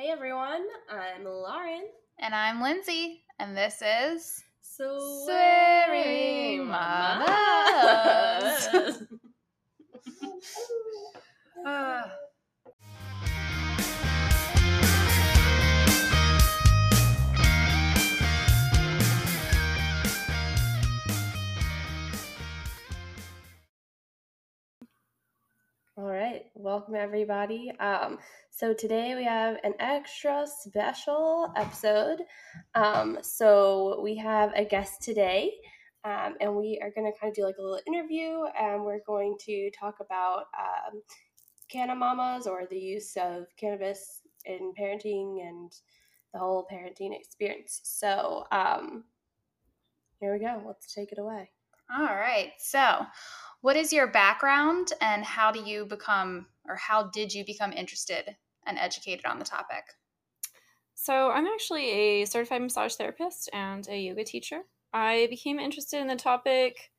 Hey everyone, I'm Lauren. And I'm Lindsay, and this is Swearing Mamas. Uh, welcome everybody. Um, so today we have an extra special episode. Um, so we have a guest today, um, and we are going to kind of do like a little interview, and we're going to talk about um, canna mamas or the use of cannabis in parenting and the whole parenting experience. So um, here we go. Let's take it away. All right. So, what is your background, and how do you become, or how did you become interested and educated on the topic? So, I'm actually a certified massage therapist and a yoga teacher. I became interested in the topic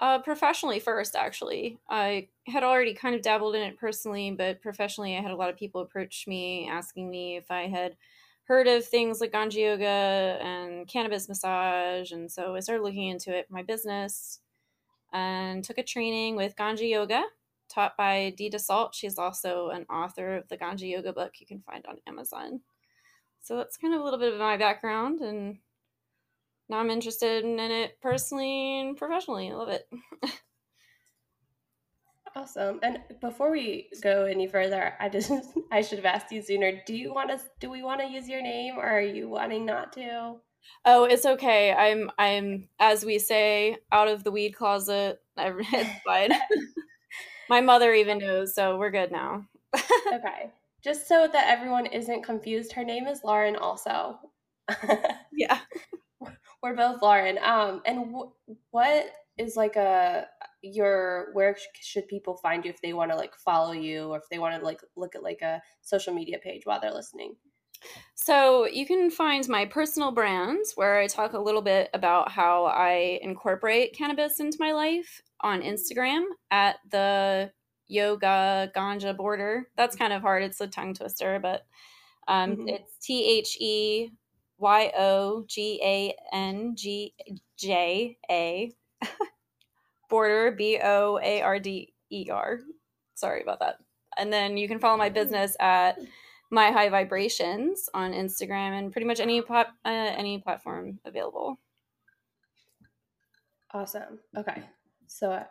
uh, professionally first, actually. I had already kind of dabbled in it personally, but professionally, I had a lot of people approach me asking me if I had heard of things like Ganja Yoga and cannabis massage. And so I started looking into it for my business and took a training with Ganja Yoga taught by Dee Dussault. She's also an author of the Ganja Yoga book you can find on Amazon. So that's kind of a little bit of my background, and now I'm interested in it personally and professionally. I love it. Awesome. And before we go any further, I just I should have asked you sooner. Do you want us do we want to use your name or are you wanting not to? Oh, it's okay. I'm I'm as we say, out of the weed closet. I- It's fine. my mother even knows, so we're good now. Okay. Just so that everyone isn't confused, her name is Lauren also. yeah. We're both Lauren. Um and wh- what is like a your where sh- should people find you if they want to like follow you or if they want to like look at like a social media page while they're listening? So you can find my personal brands where I talk a little bit about how I incorporate cannabis into my life on Instagram at the yoga ganja border. That's kind of hard. It's a tongue twister, but um, Mhm. it's T H E Y O G A N G J A border B O A R D E R. Sorry about that. And then you can follow my business at my high vibrations on Instagram and pretty much any pop, uh, any platform available. Awesome. Okay. So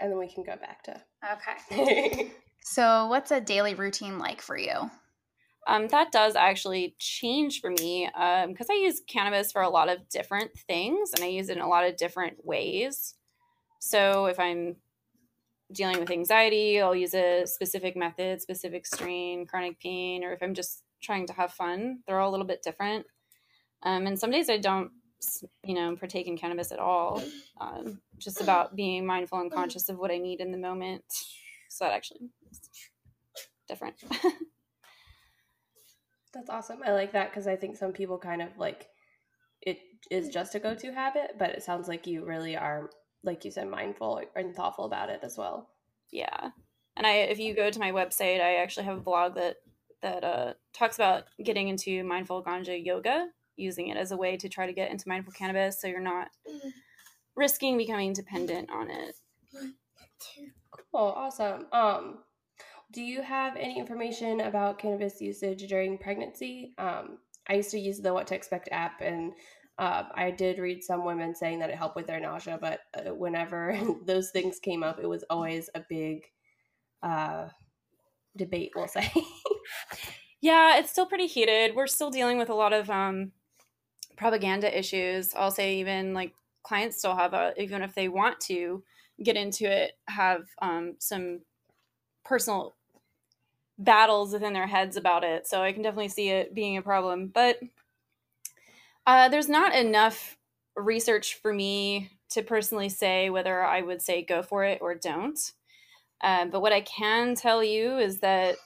and then we can go back to Okay. So, what's a daily routine like for you? Um, that does actually change for me because I use cannabis for a lot of different things and I use it in a lot of different ways. So if I'm dealing with anxiety, I'll use a specific method, specific strain, chronic pain, or if I'm just trying to have fun, they're all a little bit different. Um, and some days I don't, you know, partake in cannabis at all. Um, just about being mindful and conscious of what I need in the moment. So that actually different. That's awesome. I like that because I think some people kind of like it is just a go to habit, but it sounds like you really are, like you said, mindful and thoughtful about it as well. yeah and i if you go to my website i actually have a blog that that uh, talks about getting into mindful ganja yoga using it as a way to try to get into mindful cannabis so you're not risking becoming dependent on it Cool, awesome. Um, do you have any information about cannabis usage during pregnancy? Um, I used to use the What to Expect app, and uh, I did read some women saying that it helped with their nausea, but uh, whenever those things came up, it was always a big uh, debate, we'll say. yeah it's still pretty heated we're still dealing with a lot of um, propaganda issues i'll say even like clients still have a even if they want to get into it have um, some personal battles within their heads about it. So i can definitely see it being a problem. But uh, there's not enough research for me to personally say whether i would say go for it or don't. Uh, but what i can tell you is that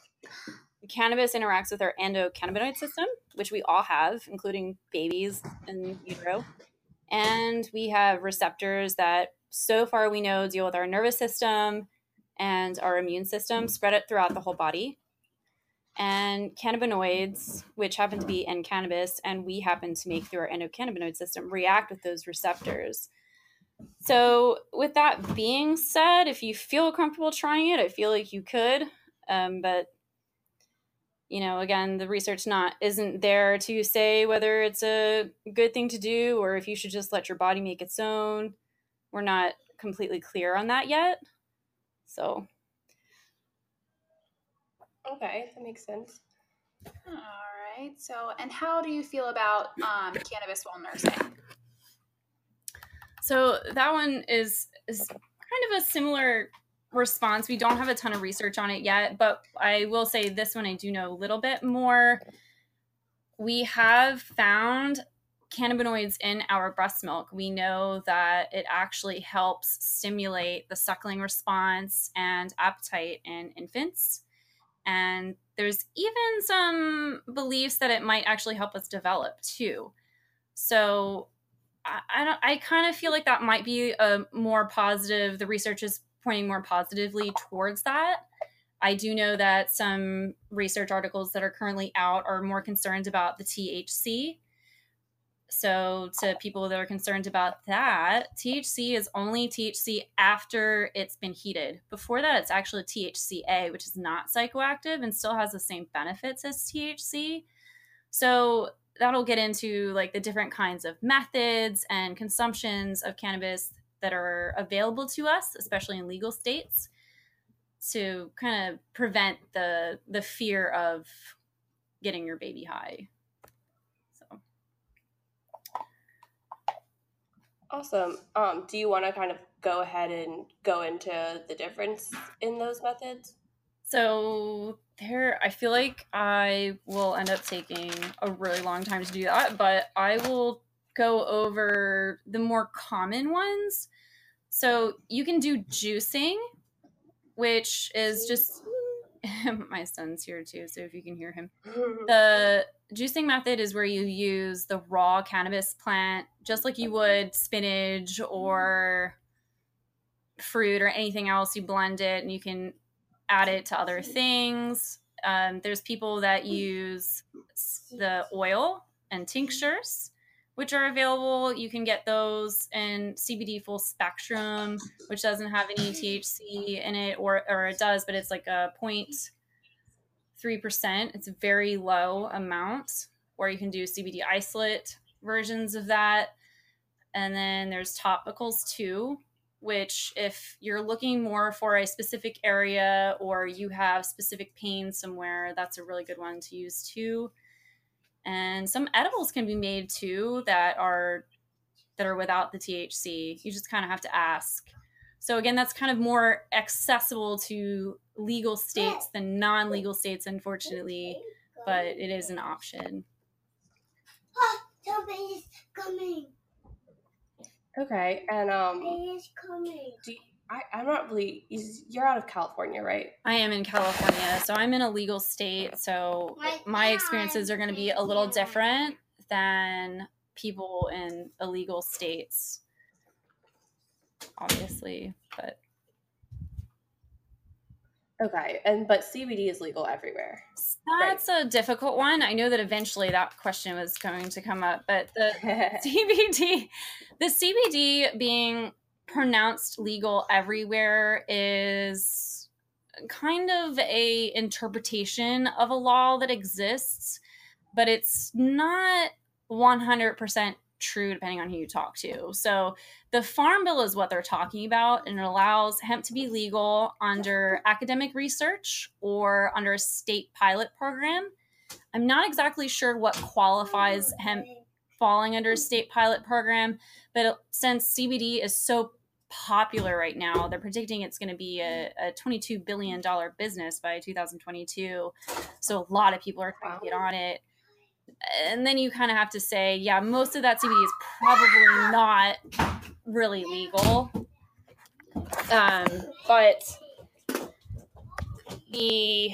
cannabis interacts with our endocannabinoid system, which we all have, including babies in utero. And we have receptors that, so far we know, deal with our nervous system and our immune system, spread it throughout the whole body. and cannabinoids, which happen to be in cannabis, and we happen to make through our endocannabinoid system, react with those receptors. So, with that being said, if you feel comfortable trying it, I feel like you could. Um, but you know, again, the research not isn't there to say whether it's a good thing to do or if you should just let your body make its own. We're not completely clear on that yet. So, Okay, that makes sense. All right. So, and how do you feel about um, cannabis while nursing? So that one is is kind of a similar response. We don't have a ton of research on it yet, but I will say this one I do know a little bit more. We have found cannabinoids in our breast milk. We know that it actually helps stimulate the suckling response and appetite in infants. And there's even some beliefs that it might actually help us develop too. So I, I don't I kind of feel like that might be a more positive the research is pointing more positively towards that. I do know that some research articles that are currently out are more concerned about the THC so, to people that are concerned about that, THC is only THC after it's been heated. Before that, it's actually THCA, which is not psychoactive and still has the same benefits as THC. So, that'll get into like the different kinds of methods and consumptions of cannabis that are available to us, especially in legal states, to kind of prevent the the fear of getting your baby high. Awesome. Um, do you want to kind of go ahead and go into the difference in those methods? So there, I feel like I will end up taking a really long time to do that, but I will go over the more common ones. So you can do juicing, which is just my son's here too, so if you can hear him. The juicing method is where you use the raw cannabis plant just like you would spinach or fruit or anything else. You blend it and you can add it to other things. Um, there's people that use the oil and tinctures, which are available. You can get those in CBD full spectrum, which doesn't have any THC in it, or or it does, but it's like a point three percent. It's a very low amount. Or you can do CBD isolate versions of that. And then there's topicals too, which if you're looking more for a specific area or you have specific pain somewhere, that's a really good one to use too. And some edibles can be made too that are that are without the THC. You just kind of have to ask. So again, that's kind of more accessible to legal states than non-legal states unfortunately, but it is an option. Somebody's coming. Okay, and um, He's coming. do you, I, I'm not really. You're out of California, right? I am in California, so I'm in a legal state, so Right my experiences are going to be a little different than people in illegal states, obviously. But Okay, and but CBD is legal everywhere. that's a difficult one. I know that eventually that question was going to come up, but the CBD, the CBD being pronounced legal everywhere is kind of a interpretation of a law that exists, but it's not 100% true depending on who you talk to. So the farm bill is what they're talking about and it allows hemp to be legal under academic research or under a state pilot program. I'm not exactly sure what qualifies hemp falling under a state pilot program. But since CBD is so popular right now, they're predicting it's going to be a, a $22 billion business by 2022. So a lot of people are trying to get on it. And then you kind of have to say, yeah, most of that CBD is probably not really legal. Um, but the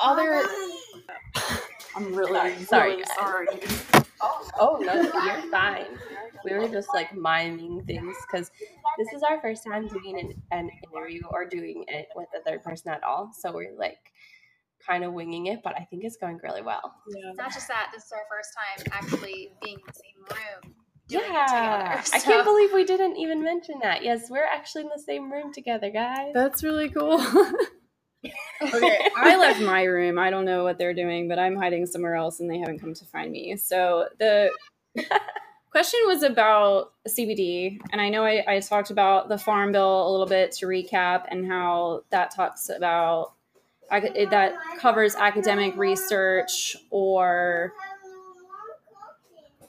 other I'm really Sorry, sorry, really guys. sorry. Oh no, you're fine. We were just like miming things because this is our first time doing an, an interview or doing it with a third person at all. So we're like kind of winging it, but I think it's going really well. Yeah. Not just that, this is our first time actually being in the same room. Yeah, together, I can't believe we didn't even mention that. Yes, we're actually in the same room together, guys. That's really cool. okay, I left my room. I don't know what they're doing, but I'm hiding somewhere else and they haven't come to find me. So the question was about CBD. And I know I, I talked about the Farm Bill a little bit to recap and how that talks about that covers academic research or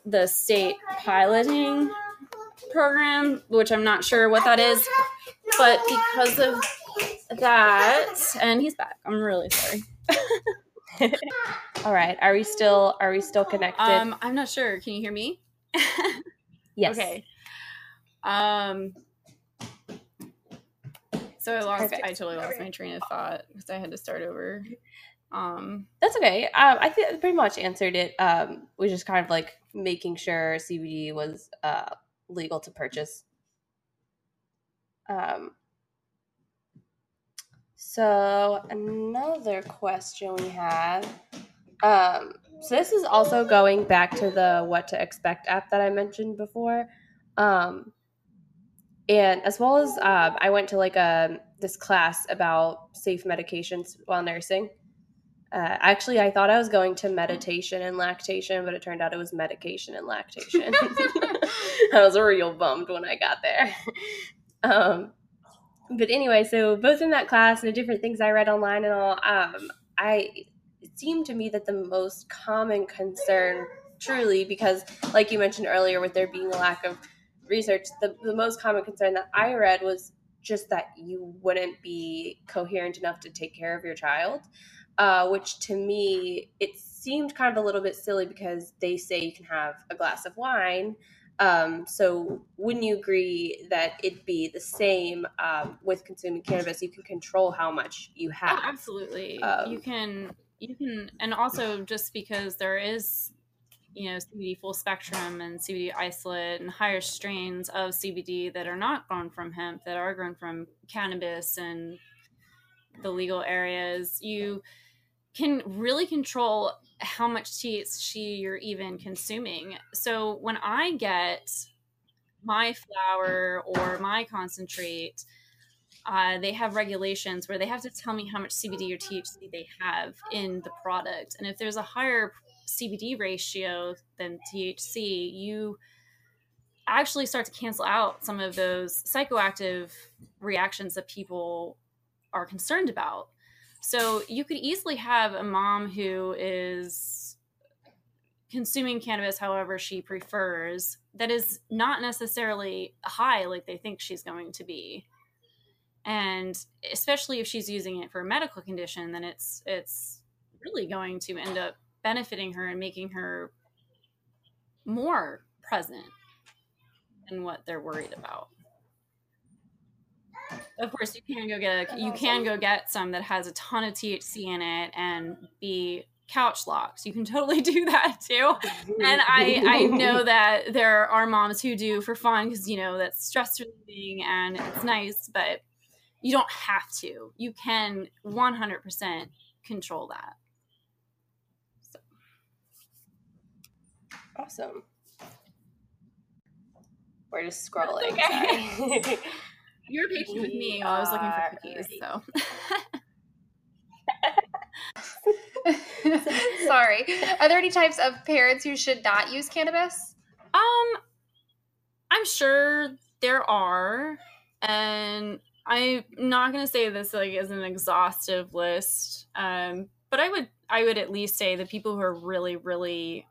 the state piloting program, which I'm not sure what that is. But because of that, and he's back. I'm really sorry. All right, are we still are we still connected? Um, I'm not sure. Can you hear me? yes. Okay. Um. So I lost. I totally lost my train of thought because I had to start over. Um. That's okay. Um, I think I pretty much answered it. Um, we just kind of like making sure CBD was uh, legal to purchase. Um, so another question we have. Um, so this is also going back to the what to expect app that I mentioned before. Um, and as well as um, I went to like a this class about safe medications while nursing. Uh, actually, I thought I was going to meditation and lactation, but it turned out it was medication and lactation. I was real bummed when I got there. Um, but anyway, so both in that class and the different things I read online and all, um, I it seemed to me that the most common concern, truly, because like you mentioned earlier, with there being a lack of research, the, the most common concern that I read was just that you wouldn't be coherent enough to take care of your child uh, which to me it seemed kind of a little bit silly because they say you can have a glass of wine. Um, so wouldn't you agree that it'd be the same um, with consuming cannabis? You can control how much you Oh, have. absolutely. Um, you can. You can, and also just because there is, you know, CBD full spectrum and CBD isolate and higher strains of CBD that are not grown from hemp, that are grown from cannabis and the legal areas, you can really control how much THC you're even consuming. So when I get my flower or my concentrate, uh, they have regulations where they have to tell me how much CBD or THC they have in the product. And if there's a higher CBD ratio than THC, you actually start to cancel out some of those psychoactive reactions that people are concerned about. So you could easily have a mom who is consuming cannabis however she prefers that is not necessarily high like they think she's going to be. And especially if she's using it for a medical condition then it's it's really going to end up benefiting her and making her more present than what they're worried about of course you can go get a, you can go get some that has a ton of thc in it and be couch locks you can totally do that too and I I know that there are moms who do for fun because you know that's stress relieving and it's nice, but you don't have to. You can 100% control that. So, Awesome. We're just scrolling. okay. you were patient with me while I was looking for cookies. ready. So, Sorry. Are there any types of parents who should not use cannabis? um, I'm sure there are, and I'm not gonna say this like is an exhaustive list. Um, but I would I would at least say the people who are really really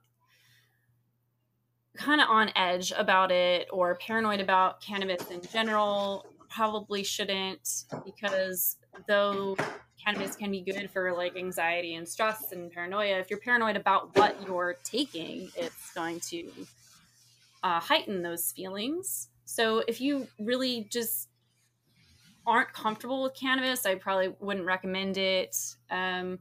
kind of on edge about it or paranoid about cannabis in general probably shouldn't because though cannabis can be good for like anxiety and stress and paranoia if you're paranoid about what you're taking it's going to uh, heighten those feelings. So if you really just aren't comfortable with cannabis i probably wouldn't recommend it. Um,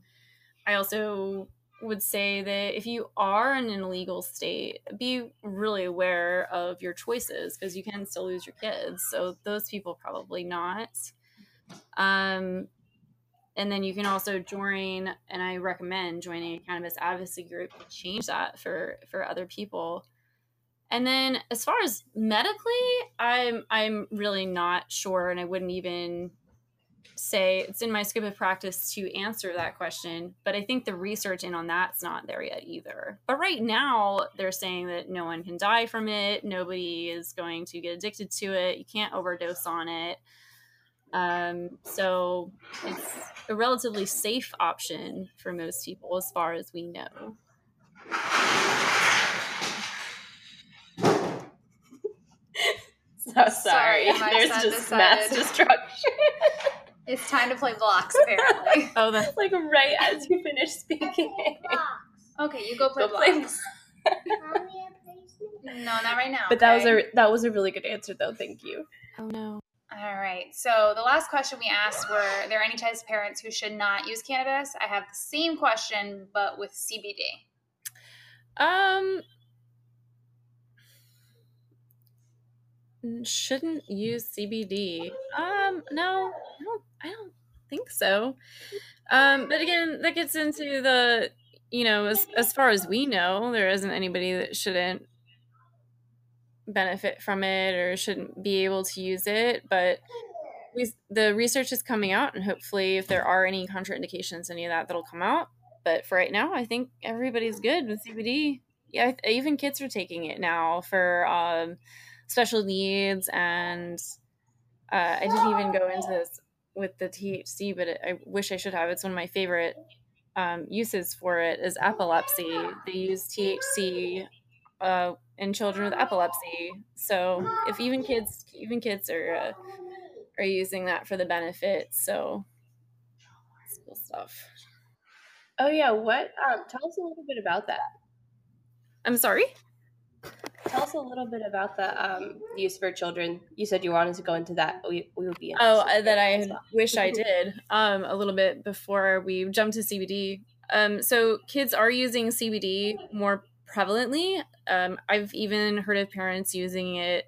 i also would say that if you are in an illegal state, be really aware of your choices because you can still lose your kids. So those people probably not. Um, and then you can also join, and I recommend joining a cannabis advocacy group to change that for for other people. And then as far as medically, I'm I'm really not sure, and I wouldn't even say it's in my scope of practice to answer that question, but I think the research in on that's not there yet either. But right now, they're saying that no one can die from it, nobody is going to get addicted to it, you can't overdose on it. Um, so it's a relatively safe option for most people as far as we know. so sorry. Sorry, There's just mass destruction. It's time to play blocks, apparently. Oh, the like right as you finish speaking. okay, you go play Go play blocks. No, not right now. But that was a that was a really good answer though. Thank you. oh no. All right. So the last question we asked were: Are there any types of parents who should not use cannabis? I have the same question, but with CBD. Um, shouldn't use CBD. Um, no, I don't. I don't think so. Um, but again, that gets into the, you know, as as far as we know, there isn't anybody that shouldn't benefit from it or shouldn't be able to use it. But we, the research is coming out, and hopefully, if there are any contraindications, any of that that'll come out. But for right now, I think everybody's good with CBD yeah, even kids are taking it now for um, special needs, and uh, I didn't even go into this with the THC, but it, I wish I should have. It's one of my favorite um, uses for it is epilepsy. They use THC uh, in children with epilepsy. So if even kids, even kids are uh, are using that for the benefits. So it's cool stuff. Oh yeah, what? Um, tell us a little bit about that. I'm sorry. Tell us a little bit about the um, use for children. You said you wanted to go into that. We, we would be. Oh, uh, that I well. wish I did um, a little bit before we jump to CBD. Um, so kids are using CBD more prevalently. Um, I've even heard of parents using it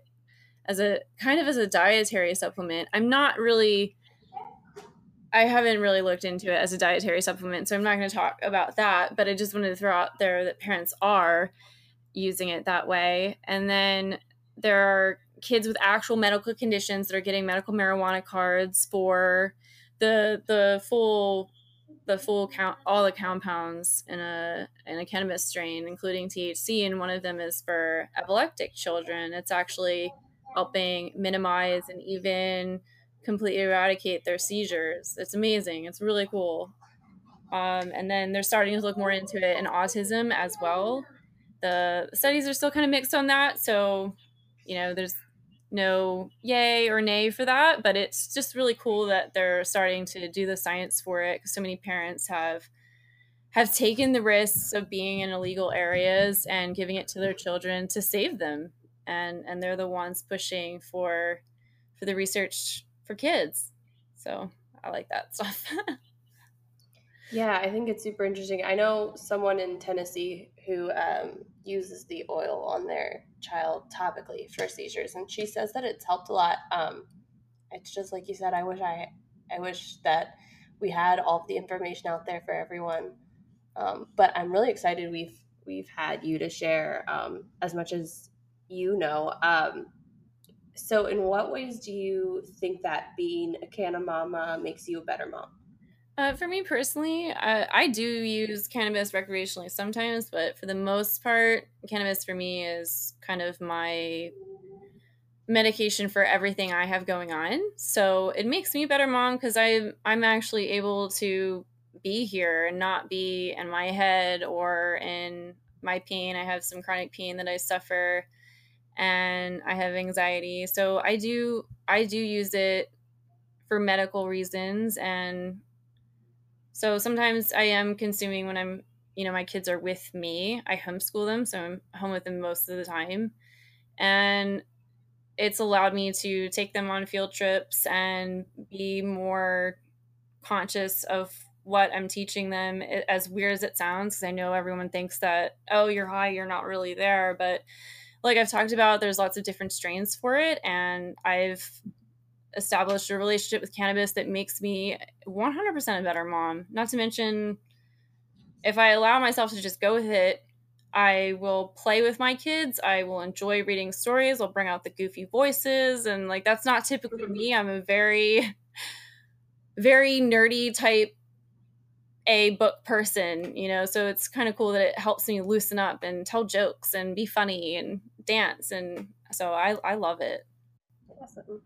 as a kind of as a dietary supplement. I'm not really. I haven't really looked into it as a dietary supplement, so I'm not going to talk about that. But I just wanted to throw out there that parents are using it that way. And then there are kids with actual medical conditions that are getting medical marijuana cards for the the full the full count all the compounds in a in a cannabis strain including THC and one of them is for epileptic children. It's actually helping minimize and even completely eradicate their seizures. It's amazing. It's really cool. Um, and then they're starting to look more into it in autism as well the studies are still kind of mixed on that so you know there's no yay or nay for that but it's just really cool that they're starting to do the science for it because so many parents have have taken the risks of being in illegal areas and giving it to their children to save them and and they're the ones pushing for for the research for kids. So i like that stuff Yeah, I think it's super interesting. I know someone in Tennessee who um, uses the oil on their child topically for seizures, and she says that it's helped a lot. Um, it's just like you said. I wish I, I wish that we had all the information out there for everyone. Um, but I'm really excited we've we've had you to share um, as much as you know. Um, so, in what ways do you think that being a canna mama makes you a better mom? Uh, for me personally, I, I do use cannabis recreationally sometimes, but for the most part, cannabis for me is kind of my medication for everything I have going on. So it makes me a better mom because I'm I'm actually able to be here and not be in my head or in my pain. I have some chronic pain that I suffer, and I have anxiety. So I do I do use it for medical reasons and so sometimes I am consuming when I'm, you know, my kids are with me. I homeschool them, so I'm home with them most of the time. And it's allowed me to take them on field trips and be more conscious of what I'm teaching them, as weird as it sounds, because I know everyone thinks that, oh, you're high, you're not really there. But like I've talked about, there's lots of different strains for it. And I've established a relationship with cannabis that makes me 100% a better mom. Not to mention, if I allow myself to just go with it, I will play with my kids. I will enjoy reading stories. I'll bring out the goofy voices. And like, that's not typically me. Mm-hmm. I'm a very, very nerdy type a book person, you know, so it's kind of cool that it helps me loosen up and tell jokes and be funny and dance. And so I, I love it. Awesome.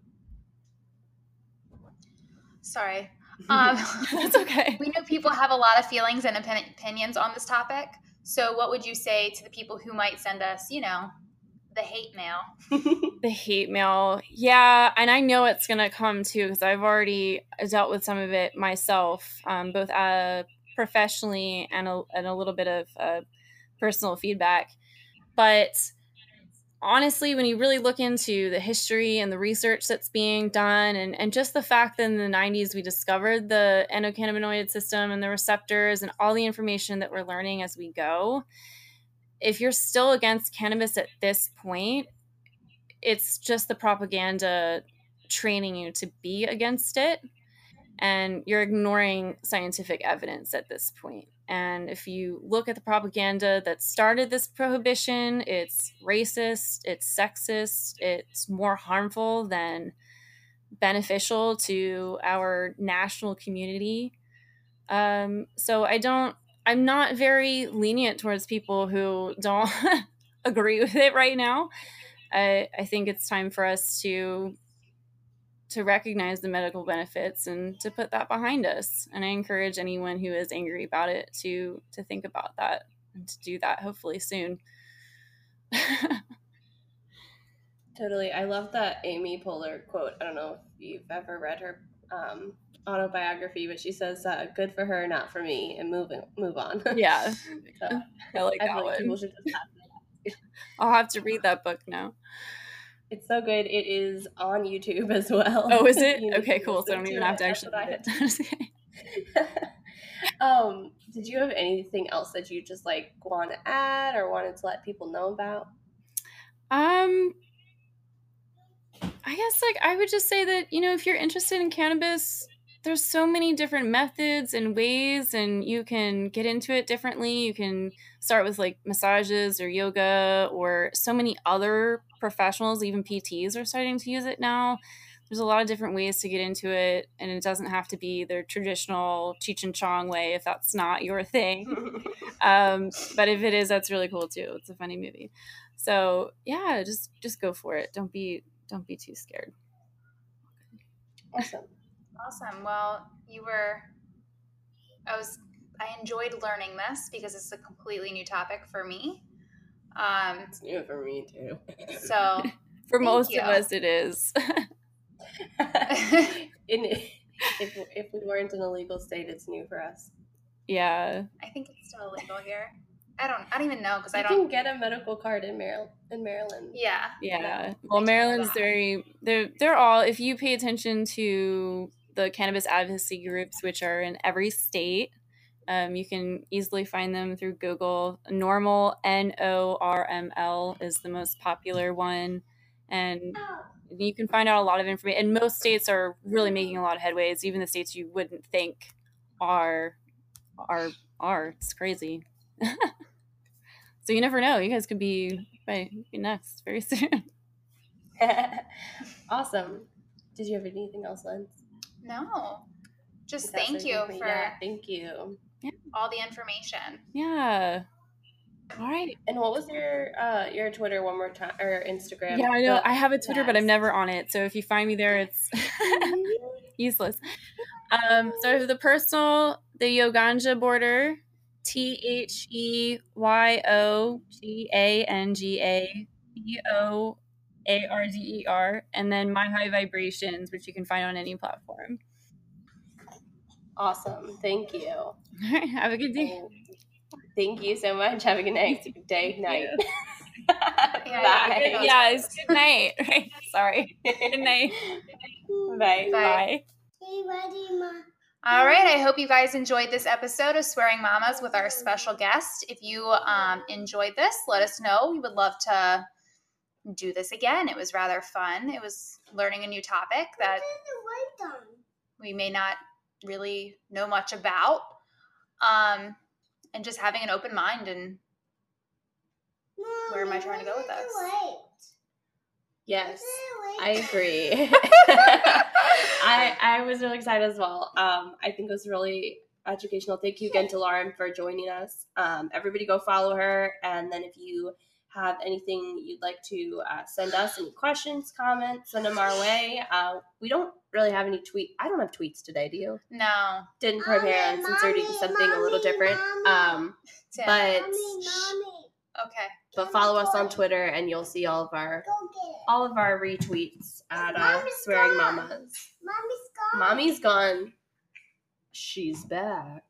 Sorry. Um, That's okay. We know people have a lot of feelings and opinions on this topic. So, what would you say to the people who might send us, you know, the hate mail? the hate mail. Yeah. And I know it's going to come too because I've already dealt with some of it myself, um, both uh, professionally and a, and a little bit of uh, personal feedback. But honestly, when you really look into the history and the research that's being done, and, and just the fact that in the 90s we discovered the endocannabinoid system and the receptors and all the information that we're learning as we go, if you're still against cannabis at this point, it's just the propaganda training you to be against it. And you're ignoring scientific evidence at this point. And if you look at the propaganda that started this prohibition, it's racist, it's sexist, it's more harmful than beneficial to our national community. Um, so I don't, I'm not very lenient towards people who don't agree with it right now. I, I think it's time for us to to recognize the medical benefits and to put that behind us. And I encourage anyone who is angry about it to to think about that and to do that hopefully soon. totally. I love that Amy Poehler quote. I don't know if you've ever read her um, autobiography, but she says, uh, "Good for her, not for me," and move move on. Yeah, so, I like I that one. I'll have to read that book now. It's so good. It is on YouTube as well. Oh, is it? okay, cool. So I don't even have to actually. um, did you have anything else that you just like want to add or wanted to let people know about? Um, I guess like I would just say that you know if you're interested in cannabis, there's so many different methods and ways, and you can get into it differently. You can start with like massages or yoga or so many other professionals, even PTs, are starting to use it now. There's a lot of different ways to get into it, and it doesn't have to be the traditional Cheech and Chong way if that's not your thing. um, but if it is, that's really cool too. It's a funny movie. So yeah, just just go for it. Don't be don't be too scared. Awesome. Awesome. Well, you were. I was. I enjoyed learning this because it's a completely new topic for me. Um, it's new for me too. So for most you. of us, it is. in, if if we weren't in a legal state, it's new for us. Yeah, I think it's still illegal here. I don't. I don't even know because I don't. You can get a medical card in Maryland. In Maryland. Yeah. Yeah. Well, Maryland's very. They're they're all. If you pay attention to the cannabis advocacy groups, which are in every state, um, you can easily find them through Google. NORML N O R M L, is the most popular one. And you can find out a lot of information. And most states are really making a lot of headways, even the states you wouldn't think are are are. It's crazy. so you never know. You guys could be right be next very soon. awesome. Did you have anything else, Lens? No. Just thank you for yeah, thank you yeah. all the information. Yeah. All right. And what was your uh your Twitter one more time or Instagram? Yeah, I know. The I have a Twitter, but I'm never on it. So if you find me there, it's useless. Um, so the personal, the Yoganja border, T H E Y O G A N G A B O A R D E R, and then my high vibrations, which you can find on any platform. Awesome. Thank you. Have a good day. Thank you so much. Have a good night. Day, night. yeah, Bye. Yeah, it's good night. Sorry. Good night. Bye. Bye. Bye. All right. I hope you guys enjoyed this episode of Swearing Mamas with our special guest. If you um, enjoyed this, let us know. We would love to do this again. It was rather fun. It was learning a new topic that we may not really know much about. Um, and just having an open mind and where am I trying to go with this? Yes, I agree. I I was really excited as well. Um, I think it was really educational. Thank you again to Lauren for joining us. Um, everybody go follow her, and then if you have anything you'd like to uh, send us, any questions, comments, send them our way. Uh, we don't really have any tweet. I don't have tweets today. Do you? No. Didn't prepare Mommy, since they're doing mommy, something a little different. mommy. Um, Tim. but okay. but follow us on Twitter, and you'll see all of our Go get it. all of our retweets at uh, Mommy's swearing gone. mamas. Mommy's gone. Mommy's gone. She's back.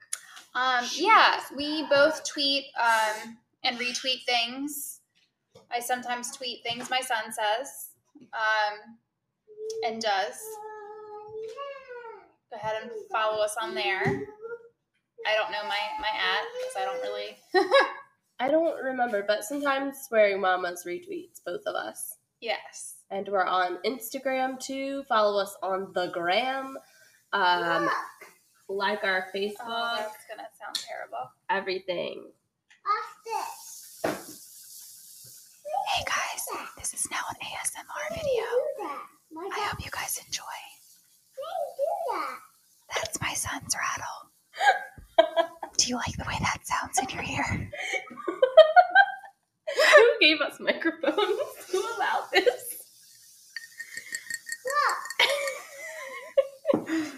Um, yeah, we both tweet um, and retweet things. I sometimes tweet things my son says um, and does. Go ahead and follow us on there. I don't know my my at because I don't really. I don't remember, but sometimes swearing mamas retweets both of us. yes. And we're on Instagram too. Follow us on the gram. Um, Look, like our Facebook, Oh, that's gonna sound terrible. everything. watch this. Hey guys, this is now an ASMR video. do that. My I hope you guys enjoy. do. That's my son's rattle. Do you like the way that sounds in your ear? Who gave us microphones? Who allowed this?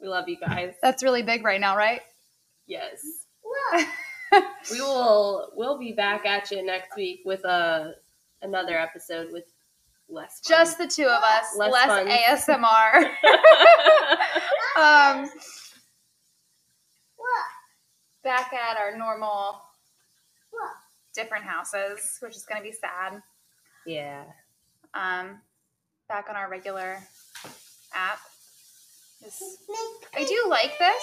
we love you guys. That's really big right now, right? Yes. We will we'll be back at you next week with a another episode with less fun. Just the two of us, Less less. ASMR. um, back at our normal, different houses, which is going to be sad. yeah. Um, back on our regular app. This, I do like this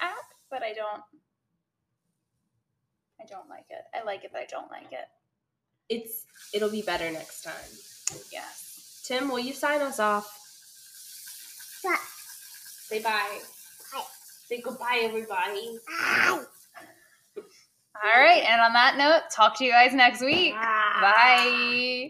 app, but I don't. I don't like it. I like it, but I don't like it. It's it'll be better next time. Yes. Tim, will you sign us off? that. Say bye. Bye. Say goodbye, everybody. Ow. All right. And on that note, talk to you guys next week. Ah. Bye.